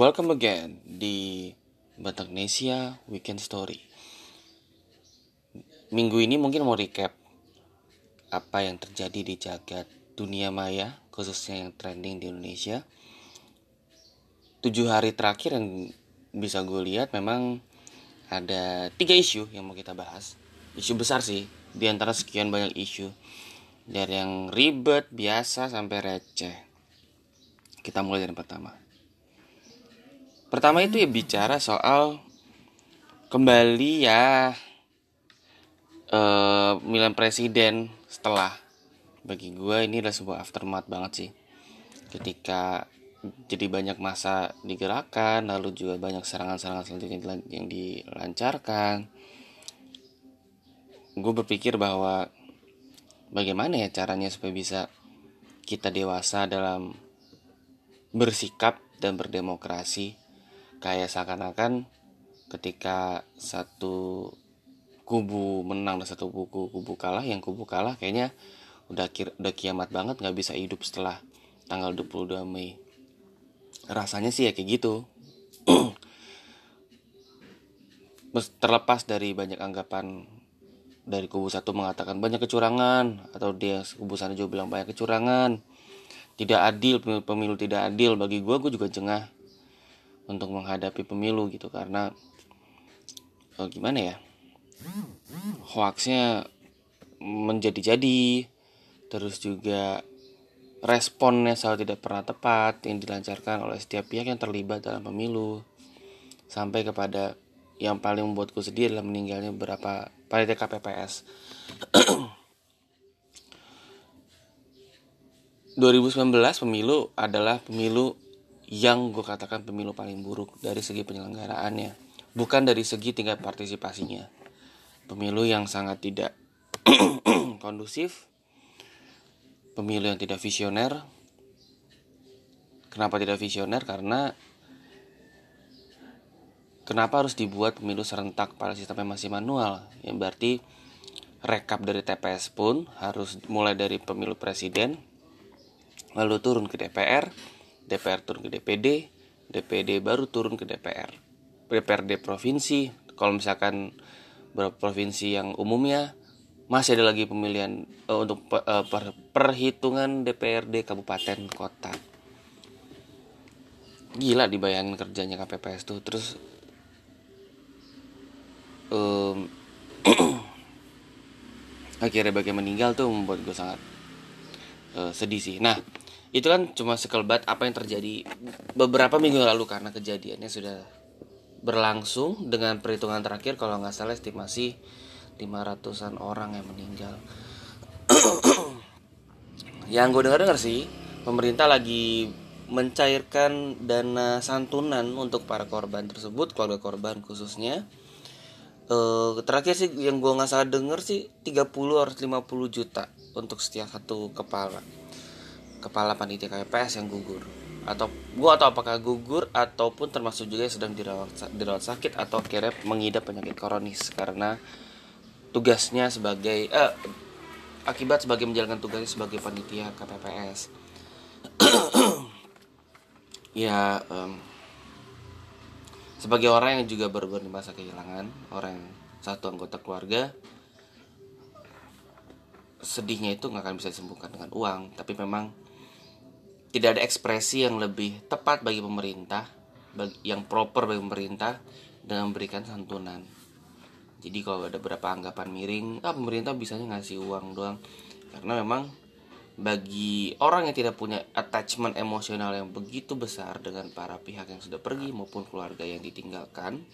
Welcome again di Bataknesia Weekend Story. Minggu ini mungkin mau recap apa yang terjadi di jagat dunia maya, khususnya yang trending di Indonesia. Tujuh hari terakhir yang bisa gue lihat memang ada tiga isu yang mau kita bahas. Isu besar sih, di antara sekian banyak isu. Dari yang ribet, biasa, sampai receh. Kita mulai dari pertama Pertama itu ya bicara soal kembali ya uh, presiden setelah bagi gue ini adalah sebuah aftermath banget sih. Ketika jadi banyak masa digerakkan lalu juga banyak serangan-serangan selanjutnya yang dilancarkan. Gue berpikir bahwa bagaimana ya caranya supaya bisa kita dewasa dalam bersikap dan berdemokrasi kayak seakan-akan ketika satu kubu menang dan satu buku kubu kalah yang kubu kalah kayaknya udah kir, udah kiamat banget nggak bisa hidup setelah tanggal 22 Mei. Rasanya sih ya kayak gitu. Terlepas dari banyak anggapan dari kubu satu mengatakan banyak kecurangan atau dia kubu sana juga bilang banyak kecurangan. Tidak adil pemilu, pemilu tidak adil. Bagi gue gue juga jengah untuk menghadapi pemilu gitu karena oh, gimana ya hoaxnya menjadi-jadi terus juga responnya selalu tidak pernah tepat yang dilancarkan oleh setiap pihak yang terlibat dalam pemilu. Sampai kepada yang paling membuatku sedih adalah meninggalnya beberapa panitia KPPS 2019 pemilu adalah pemilu yang gue katakan pemilu paling buruk dari segi penyelenggaraannya bukan dari segi tingkat partisipasinya. Pemilu yang sangat tidak kondusif pemilu yang tidak visioner. Kenapa tidak visioner? Karena kenapa harus dibuat pemilu serentak pada sistemnya masih manual? Yang berarti rekap dari TPS pun harus mulai dari pemilu presiden lalu turun ke DPR DPR turun ke DPD, DPD baru turun ke DPR. DPRD provinsi, kalau misalkan beberapa provinsi yang umumnya masih ada lagi pemilihan uh, untuk uh, per, perhitungan DPRD kabupaten kota. Gila dibayangin kerjanya KPPS tuh terus um, akhirnya bagaimana meninggal tuh membuat gue sangat uh, sedih sih. Nah, itu kan cuma sekelbat apa yang terjadi beberapa minggu lalu karena kejadiannya sudah berlangsung dengan perhitungan terakhir kalau nggak salah estimasi 500-an orang yang meninggal. Yang gue dengar dengar sih pemerintah lagi mencairkan dana santunan untuk para korban tersebut keluarga korban khususnya. E, terakhir sih yang gue nggak salah denger sih 30 harus 50 juta untuk setiap satu kepala kepala panitia KPPS yang gugur. Atau gua atau apakah gugur ataupun termasuk juga yang sedang dirawat dirawat sakit atau akhirnya mengidap penyakit kronis. Karena tugasnya sebagai eh, akibat sebagai menjalankan tugasnya sebagai panitia KPPS ya um, sebagai orang yang juga baru-baru masa kehilangan orang satu anggota keluarga sedihnya itu nggak akan bisa disembuhkan dengan uang. Tapi memang tidak ada ekspresi yang lebih tepat bagi pemerintah yang proper bagi pemerintah dengan memberikan santunan. Jadi kalau ada beberapa anggapan miring ah pemerintah bisanya ngasih uang doang. Karena memang bagi orang yang tidak punya attachment emosional yang begitu besar dengan para pihak yang sudah pergi maupun keluarga yang ditinggalkan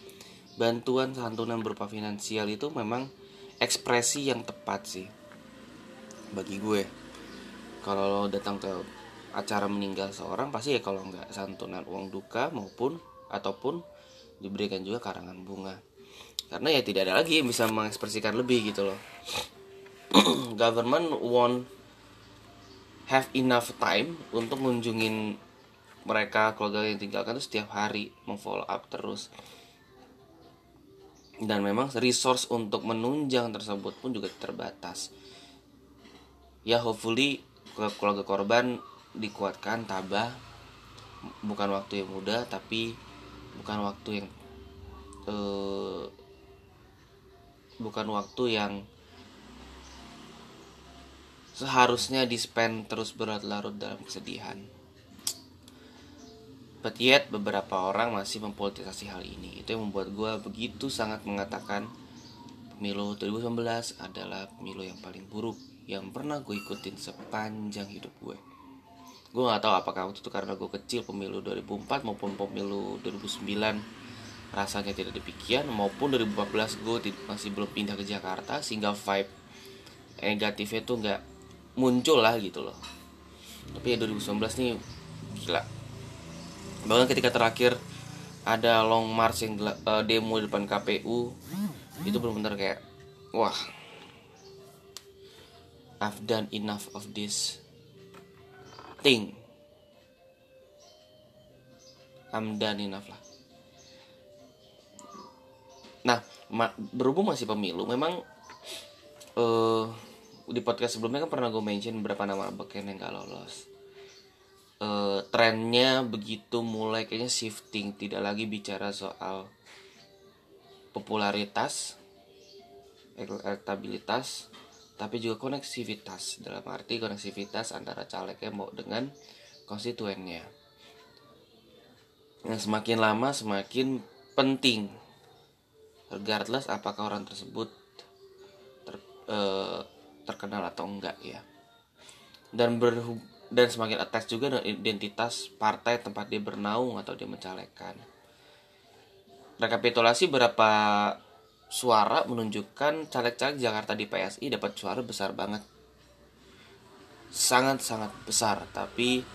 bantuan santunan berupa finansial itu memang ekspresi yang tepat sih bagi gue. Kalau lo datang ke acara meninggal seorang pasti ya kalau nggak santunan uang duka maupun ataupun diberikan juga karangan bunga. Karena ya tidak ada lagi yang bisa mengekspresikan lebih gitu loh. Government won't have enough time untuk mengunjungin mereka keluarga yang tinggalkan itu setiap hari memfollow up terus. Dan memang resource untuk menunjang tersebut pun juga terbatas. Ya hopefully keluarga korban dikuatkan tabah bukan waktu yang mudah tapi bukan waktu yang uh, bukan waktu yang seharusnya di spend terus berlarut-larut dalam kesedihan. But yet beberapa orang masih mempolitisasi hal ini. Itu yang membuat gue begitu sangat mengatakan pemilu 2019 adalah pemilu yang paling buruk yang pernah gue ikutin sepanjang hidup gue. Gue gak tahu apakah waktu itu karena gue kecil pemilu 2004 maupun pemilu 2009 rasanya tidak demikian maupun 2014 gue masih belum pindah ke Jakarta sehingga vibe negatifnya tuh nggak muncul lah gitu loh. Tapi ya 2019 nih gila. Bahkan ketika terakhir ada long march yang uh, demo di depan KPU itu benar-benar kayak wah. I've done enough of this I'm done enough lah nah berhubung masih pemilu memang uh, di podcast sebelumnya kan pernah gue mention beberapa nama beken yang gak lolos. Uh, trennya begitu mulai kayaknya shifting tidak lagi bicara soal popularitas elektabilitas tapi juga koneksivitas. Dalam arti koneksivitas antara calegnya mau dengan konstituennya. Yang semakin lama semakin penting. Regardless apakah orang tersebut ter, uh, terkenal atau enggak ya. Dan ber dan semakin attach juga dengan identitas partai tempat dia bernaung atau dia mencalekan rekapitulasi berapa suara menunjukkan caleg-caleg Jakarta di PSI dapat suara besar banget. Sangat-sangat besar tapi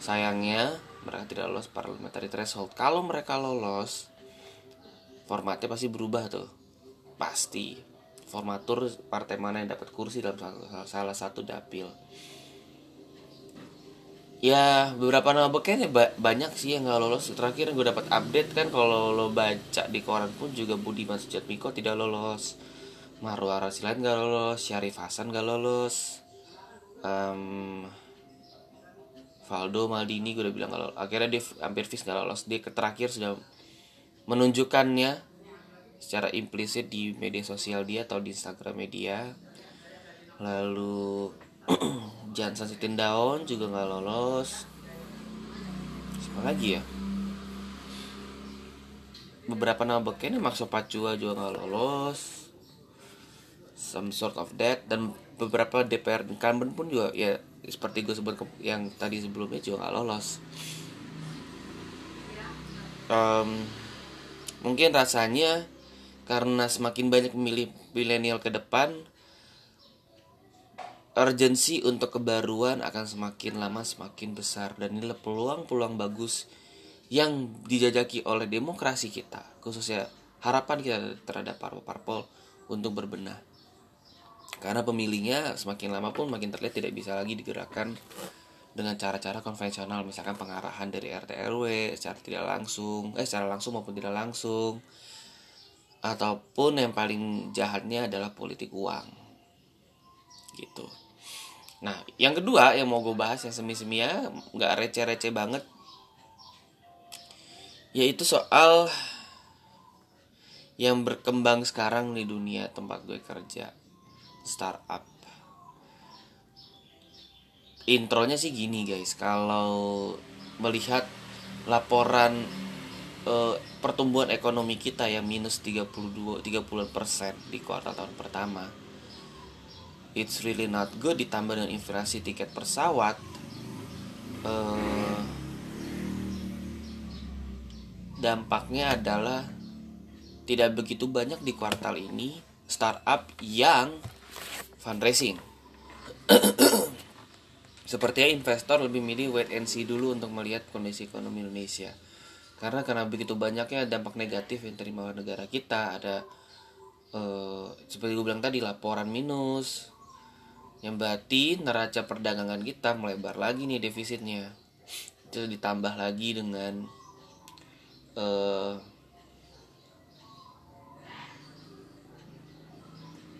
sayangnya mereka tidak lolos parliamentary threshold. Kalau mereka lolos formatnya pasti berubah tuh. Pasti. Formatur partai mana yang dapat kursi dalam salah satu dapil ya beberapa nama beken ya banyak sih yang nggak lolos. Terakhir gue dapat update kan kalau lo baca di koran pun juga Budiman Sujatmiko tidak lolos. Marwa Rasilain nggak lolos Syarif Hasan nggak lolos. Um, Valdo Maldini gue udah bilang kalau akhirnya dia hampir fix nggak lolos. Dia terakhir sudah menunjukkannya secara implisit di media sosial dia atau di Instagram media. Lalu Jansan Sitindaon juga nggak lolos. Siapa lagi ya? Beberapa nama beken Maxo Pacua juga nggak lolos. Some sort of that dan beberapa DPR incumbent pun juga ya seperti gue sebut yang tadi sebelumnya juga nggak lolos. Um, mungkin rasanya karena semakin banyak pemilih milenial ke depan urgensi untuk kebaruan akan semakin lama semakin besar. Dan inilah peluang-peluang bagus yang dijajaki oleh demokrasi kita khususnya harapan kita terhadap parpol-parpol untuk berbenah. Karena pemilihnya semakin lama pun makin terlihat tidak bisa lagi digerakkan dengan cara-cara konvensional. Misalkan pengarahan dari RT RW secara tidak langsung eh secara langsung maupun tidak langsung. Ataupun yang paling jahatnya adalah politik uang. Gitu nah yang kedua yang mau gue bahas yang semi-semi ya nggak receh-receh banget yaitu soal yang berkembang sekarang di dunia tempat gue kerja startup. Intronya sih gini guys. Kalau melihat laporan uh, pertumbuhan ekonomi kita yang minus 32 30 persen di kuartal tahun pertama it's really not good ditambah dengan inflasi tiket pesawat uh, dampaknya adalah tidak begitu banyak di kuartal ini startup yang fundraising. Sepertinya investor lebih milih wait and see dulu untuk melihat kondisi ekonomi Indonesia. Karena karena begitu banyaknya dampak negatif yang terima negara kita ada eh, seperti gue bilang tadi laporan minus yang berarti neraca perdagangan kita melebar lagi nih defisitnya. Itu ditambah lagi dengan eh,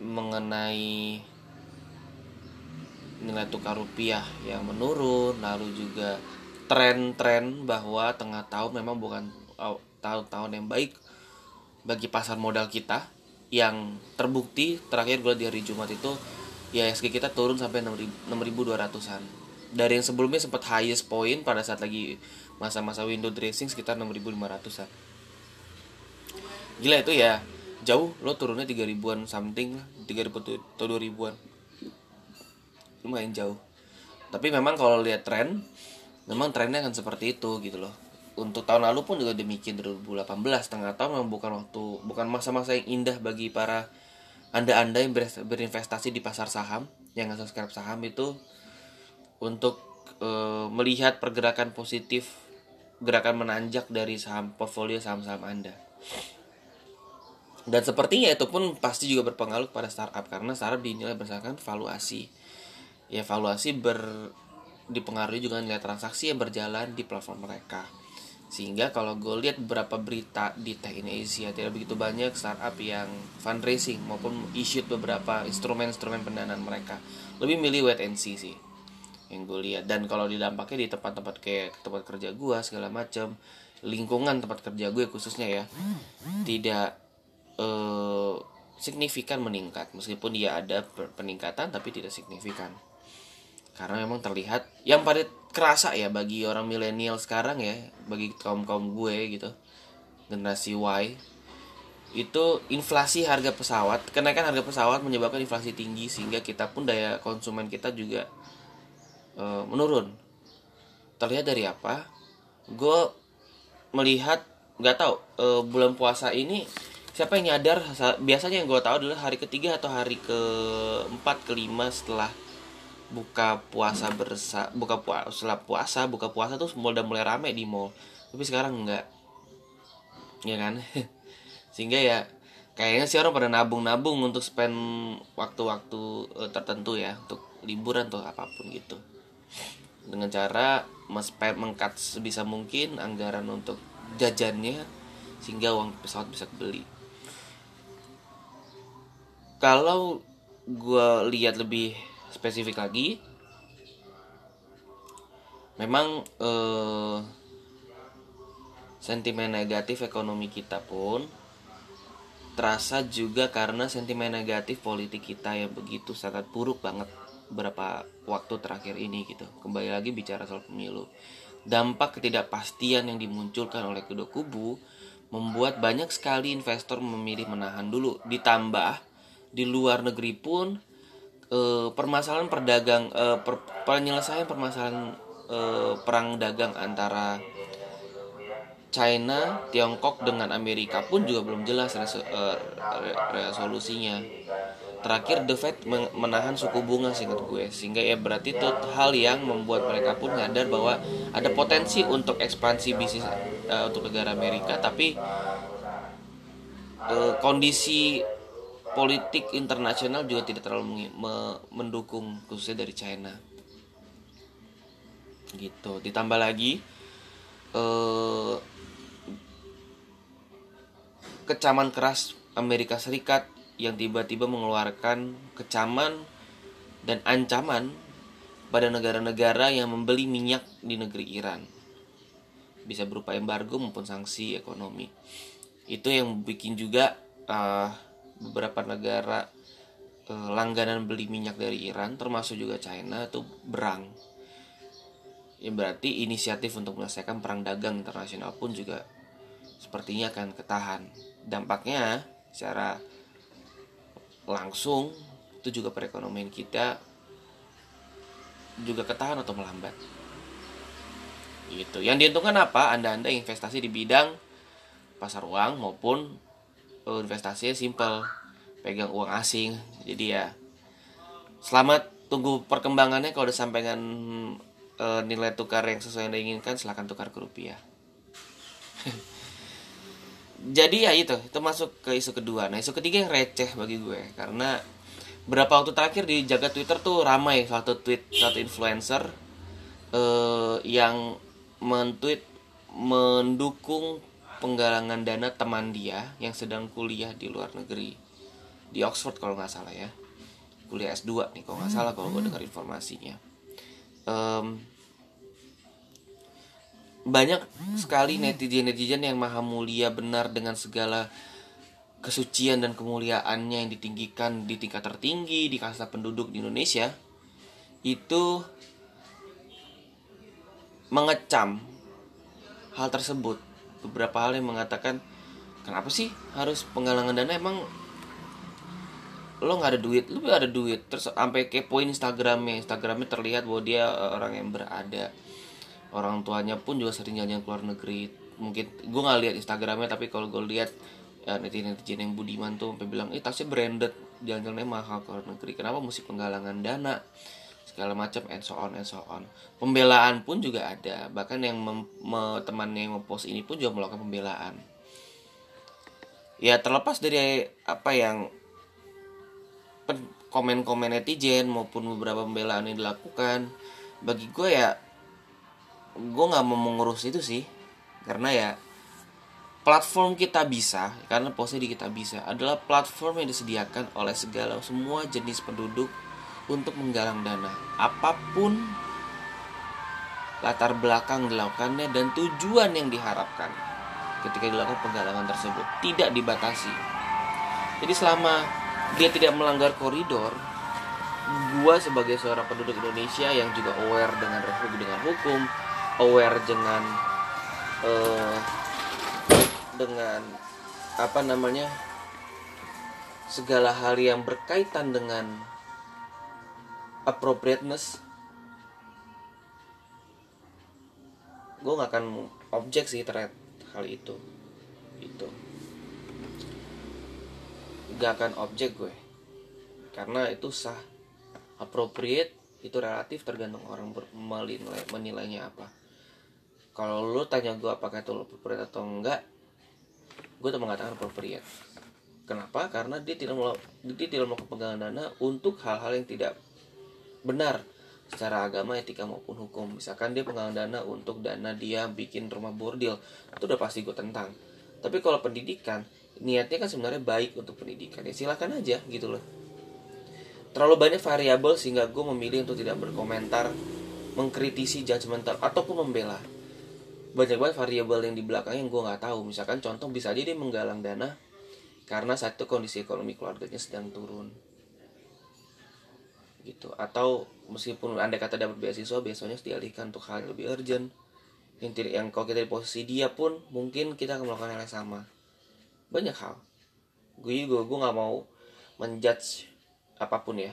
mengenai nilai tukar rupiah yang menurun lalu juga tren-tren bahwa tengah tahun memang bukan tahun-tahun yang baik bagi pasar modal kita. Yang terbukti terakhir gue di hari Jumat itu ya SG kita turun sampai 6200-an dari yang sebelumnya sempat highest point pada saat lagi masa-masa window dressing sekitar 6500-an gila itu ya jauh lo turunnya 3000-an something 3000 atau 2000-an lumayan jauh. Tapi memang kalau lihat tren memang trennya akan seperti itu gitu loh. Untuk tahun lalu pun juga demikian 2018 tengah tahun memang bukan waktu bukan masa-masa yang indah bagi para anda-anda yang berinvestasi di pasar saham yang subscribe saham itu untuk e, melihat pergerakan positif gerakan menanjak dari saham portfolio saham-saham anda. Dan sepertinya itu pun pasti juga berpengaruh pada startup karena startup dinilai berdasarkan valuasi. Ya valuasi ber dipengaruhi juga nilai transaksi yang berjalan di platform mereka sehingga kalau gue lihat beberapa berita di Tech in Asia tidak begitu banyak startup yang fundraising maupun issued beberapa instrumen-instrumen pendanaan mereka. Lebih milih wait and see sih yang gue lihat. Dan kalau didampaknya di tempat-tempat kayak tempat kerja gue segala macam lingkungan tempat kerja gue khususnya ya tidak eh, signifikan meningkat. Meskipun dia ada peningkatan tapi tidak signifikan karena memang terlihat yang pada kerasa ya bagi orang milenial sekarang ya bagi kaum kaum gue gitu generasi Y itu inflasi harga pesawat kenaikan harga pesawat menyebabkan inflasi tinggi sehingga kita pun daya konsumen kita juga e, menurun. Terlihat dari apa? Gue melihat nggak tahu e, bulan puasa ini siapa yang nyadar? Biasanya yang gue tahu adalah hari ketiga atau hari keempat kelima setelah buka puasa bersa buka puasa setelah puasa buka puasa tuh udah mulai rame di mall. Tapi sekarang enggak. Ya kan? Sehingga ya kayaknya sih orang pada nabung-nabung untuk spend waktu-waktu uh, tertentu ya untuk liburan atau apa pun gitu. Dengan cara spend mengkat sebisa mungkin anggaran untuk jajannya sehingga uang pesawat bisa beli kalau gue lihat lebih spesifik lagi. Memang eh, sentimen negatif ekonomi kita pun terasa juga karena sentimen negatif politik kita yang begitu sangat buruk banget beberapa waktu terakhir ini gitu. Kembali lagi bicara soal pemilu. Dampak ketidakpastian yang dimunculkan oleh kedua kubu membuat banyak sekali investor memilih menahan dulu. Ditambah di luar negeri pun uh, permasalahan perdagang uh, per, penyelesaian permasalahan uh, perang dagang antara China, Tiongkok dengan Amerika pun juga belum jelas res, uh, resolusinya. Terakhir The Fed menahan suku bunga singkat gue sehingga ya berarti itu hal yang membuat mereka pun nyadar bahwa ada potensi untuk ekspansi bisnis uh, untuk negara Amerika tapi uh, kondisi politik internasional juga tidak terlalu me mendukung khususnya dari China. Gitu. Ditambah lagi eh, kecaman keras Amerika Serikat yang tiba-tiba mengeluarkan kecaman dan ancaman pada negara-negara yang membeli minyak di negeri Iran. Bisa berupa embargo maupun sanksi ekonomi. Itu yang bikin juga uh, beberapa negara eh, langganan beli minyak dari Iran termasuk juga China itu berang. Ya berarti inisiatif untuk menyelesaikan perang dagang internasional pun juga sepertinya akan ketahan. Dampaknya secara langsung itu juga perekonomian kita juga ketahan atau melambat. Gitu. Yang diuntungkan apa? Anda-anda investasi di bidang pasar uang maupun uh, investasinya simple pegang uang asing. Jadi ya selamat tunggu perkembangannya. Kalau udah sampaikan uh, nilai tukar yang sesuai yang diinginkan silahkan tukar ke rupiah. Jadi ya itu itu masuk ke isu kedua. Nah isu ketiga yang receh bagi gue karena berapa waktu terakhir di jaga twitter tuh ramai satu tweet satu influencer uh, yang mentweet mendukung penggalangan dana teman dia yang sedang kuliah di luar negeri. Di Oxford kalau nggak salah ya. Kuliah S2 nih kalau nggak salah kalau gue dengar informasinya. Um, banyak sekali netizen-netizen yang maha mulia benar dengan segala kesucian dan kemuliaannya yang ditinggikan di tingkat tertinggi di kasta penduduk di Indonesia itu mengecam hal tersebut beberapa hal yang mengatakan kenapa sih harus penggalangan dana? Emang lo nggak ada duit. Lo ada duit. Terus sampai kepoin Instagramnya. Instagramnya terlihat bahwa dia eh, orang yang berada. Orang tuanya pun juga sering jalan-jalan ke luar negeri. Mungkin gue nggak lihat Instagramnya tapi kalau gue lihat ya netizen netizen yang budiman tuh sampai bilang eh tasnya branded. Jalan-jalannya mahal ke luar negeri. Kenapa mesti penggalangan dana segala macam and so on and so on. Pembelaan pun juga ada. Bahkan yang temannya yang mempost ini pun juga melakukan pembelaan. Ya terlepas dari apa yang komen-komen netizen maupun beberapa pembelaan yang dilakukan bagi gue ya gue nggak mau mengurus itu sih. Karena ya platform kita bisa karena posisi kita bisa adalah platform yang disediakan oleh segala semua jenis penduduk untuk menggalang dana. Apa pun latar belakang dilakukannya dan tujuan yang diharapkan ketika dilakukan penggalangan tersebut tidak dibatasi. Jadi selama dia tidak melanggar koridor gua sebagai seorang penduduk Indonesia yang juga aware dengan dengan hukum aware dengan uh, dengan apa namanya segala hal yang berkaitan dengan appropriateness. Gue gak akan objek sih terhadap hal itu. Itu gak akan objek gue. Karena itu sah. Appropriate itu relatif tergantung orang menilai menilainya apa. Kalau lo tanya gue apakah itu appropriate atau enggak gue tuh mengatakan appropriate. Kenapa? Karena dia tidak mau dia tidak melakukan pegangan dana untuk hal-hal yang tidak benar secara agama etika maupun hukum. Misalkan dia pegangan dana untuk dana dia bikin rumah bordil itu udah pasti gue tentang. Tapi kalau pendidikan niatnya kan sebenarnya baik untuk pendidikan. Ya silahkan aja gitu loh. Terlalu banyak variabel sehingga gue memilih untuk tidak berkomentar mengkritisi judgmental ataupun membela. Banyak banget variabel yang di belakang yang gue nggak tahu. Misalkan contoh bisa aja dia menggalang dana karena satu kondisi ekonomi keluarganya sedang turun gitu. Atau meskipun anda kata dapat beasiswa biasanya dialihkan untuk hal yang lebih urgent. Yang tidak yang kalau kita di posisi dia pun mungkin kita akan melakukan hal yang sama. Banyak hal. Gue juga gue nggak mau menjudge apa pun ya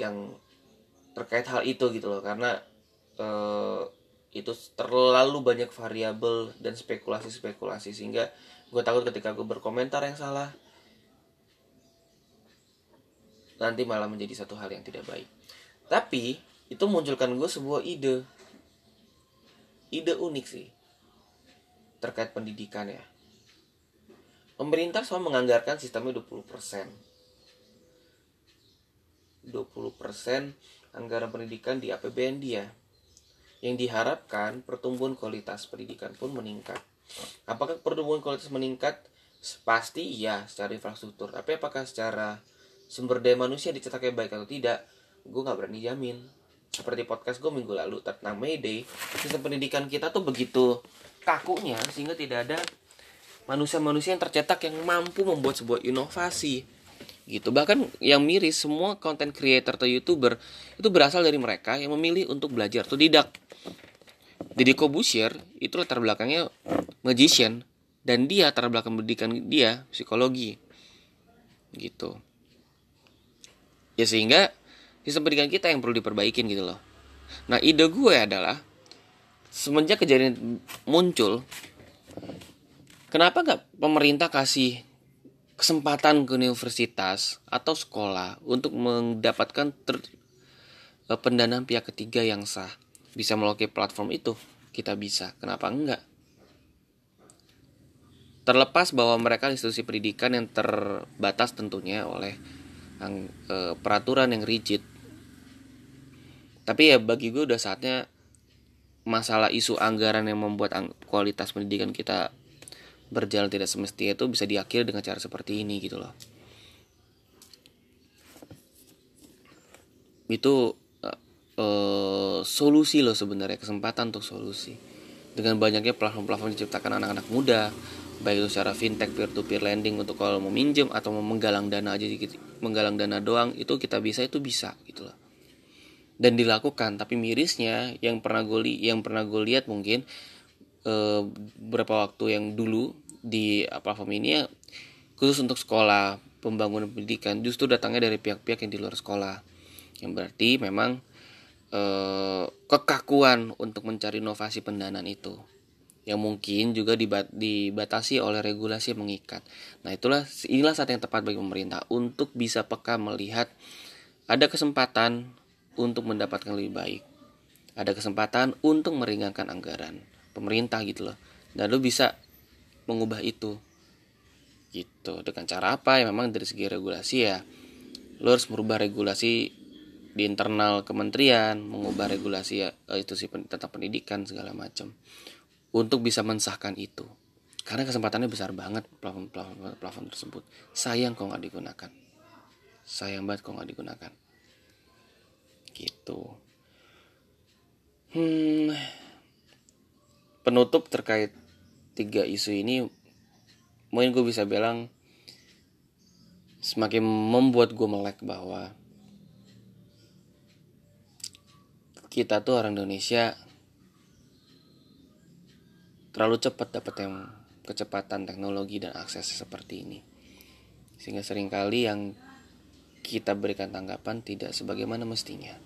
yang terkait hal itu gitu loh. Karena uh, itu terlalu banyak variabel dan spekulasi-spekulasi. Sehingga gue takut ketika gue berkomentar yang salah nanti malah menjadi satu hal yang tidak baik tapi itu munculkan gue sebuah ide ide unik sih terkait pendidikan ya pemerintah selalu menganggarkan sistemnya 20% 20% anggaran pendidikan di APBN dia yang diharapkan pertumbuhan kualitas pendidikan pun meningkat. Apakah pertumbuhan kualitas meningkat? Pasti iya secara infrastruktur. Tapi apakah secara sumber daya manusia dicetaknya baik atau tidak? Gue nggak berani jamin. Seperti podcast gue minggu lalu tentang Mayday, sistem pendidikan kita tuh begitu kakunya sehingga tidak ada manusia-manusia yang tercetak yang mampu membuat sebuah inovasi gitu bahkan yang miris semua content creator atau youtuber itu berasal dari mereka yang memilih untuk belajar atau tidak Deddy Kobusier itu latar belakangnya magician dan dia latar belakang pendidikan dia psikologi gitu ya sehingga sistem pendidikan kita yang perlu diperbaikin gitu loh. Nah ide gue adalah semenjak kejadian muncul kenapa nggak pemerintah kasih kesempatan ke universitas atau sekolah untuk mendapatkan ter, eh, pendanaan pihak ketiga yang sah? Bisa melalui platform itu kita bisa. Kenapa enggak? Terlepas bahwa mereka institusi pendidikan yang terbatas tentunya oleh yang, e, peraturan yang rigid. Tapi ya bagi gue udah saatnya masalah isu anggaran yang membuat kualitas pendidikan kita berjalan tidak semestinya itu bisa diakhiri dengan cara seperti ini gitu loh. Itu uh, solusi loh sebenarnya kesempatan untuk solusi. Dengan banyaknya platform-platform diciptakan anak-anak muda baik itu secara fintech peer to peer lending untuk kalau mau minjem atau mau menggalang dana aja gitu. Menggalang dana doang itu kita bisa itu bisa gitu loh. Dan dilakukan tapi mirisnya yang pernah gue yang pernah gue lihat mungkin eh, beberapa waktu yang dulu di platform ini ya khusus untuk sekolah pembangunan pendidikan justru datangnya dari pihak-pihak yang di luar sekolah. Yang berarti memang eh, kekakuan untuk mencari inovasi pendanaan itu yang mungkin juga dibat dibatasi oleh regulasi yang mengikat. Nah, itulah inilah saat yang tepat bagi pemerintah untuk bisa peka melihat ada kesempatan untuk mendapatkan lebih baik. Ada kesempatan untuk meringankan anggaran pemerintah gitu loh. Dan lu bisa mengubah itu. Gitu. Dengan cara apa? Ya memang dari segi regulasi ya lu harus merubah regulasi di internal kementerian, mengubah regulasi ya, itu sih tentang pendidikan segala macam untuk bisa mensahkan itu. Karena kesempatannya besar banget plafon plafon, plafon tersebut. Sayang kok nggak digunakan. Sayang banget kok nggak digunakan. Gitu. Hmm. Penutup terkait tiga isu ini mungkin gue bisa bilang semakin membuat gue melek bahwa kita tuh orang Indonesia terlalu cepat dapat yang kecepatan teknologi dan akses seperti ini. Sehingga sering kali yang kita berikan tanggapan tidak sebagaimana mestinya.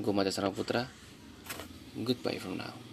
Gue Mata Putra, goodbye from now.